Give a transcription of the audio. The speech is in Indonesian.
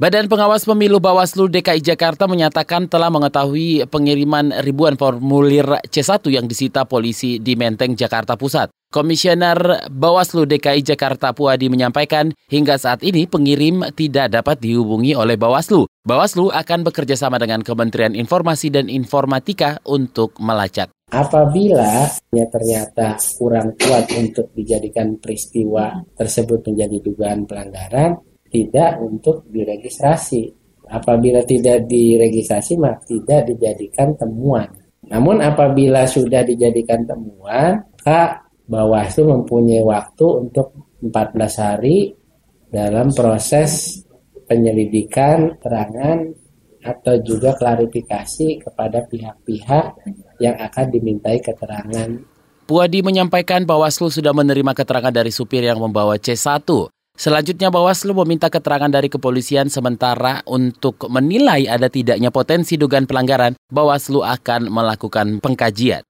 Badan Pengawas Pemilu Bawaslu DKI Jakarta menyatakan telah mengetahui pengiriman ribuan formulir C1 yang disita polisi di Menteng, Jakarta Pusat. Komisioner Bawaslu DKI Jakarta Puadi menyampaikan hingga saat ini pengirim tidak dapat dihubungi oleh Bawaslu. Bawaslu akan bekerja sama dengan Kementerian Informasi dan Informatika untuk melacak. Apabila ya ternyata kurang kuat untuk dijadikan peristiwa tersebut menjadi dugaan pelanggaran, tidak untuk diregistrasi. Apabila tidak diregistrasi, maka tidak dijadikan temuan. Namun apabila sudah dijadikan temuan, maka Bawaslu mempunyai waktu untuk 14 hari dalam proses penyelidikan, terangan, atau juga klarifikasi kepada pihak-pihak yang akan dimintai keterangan. Puadi menyampaikan Bawaslu sudah menerima keterangan dari supir yang membawa C1. Selanjutnya Bawaslu meminta keterangan dari kepolisian sementara untuk menilai ada tidaknya potensi dugaan pelanggaran, Bawaslu akan melakukan pengkajian.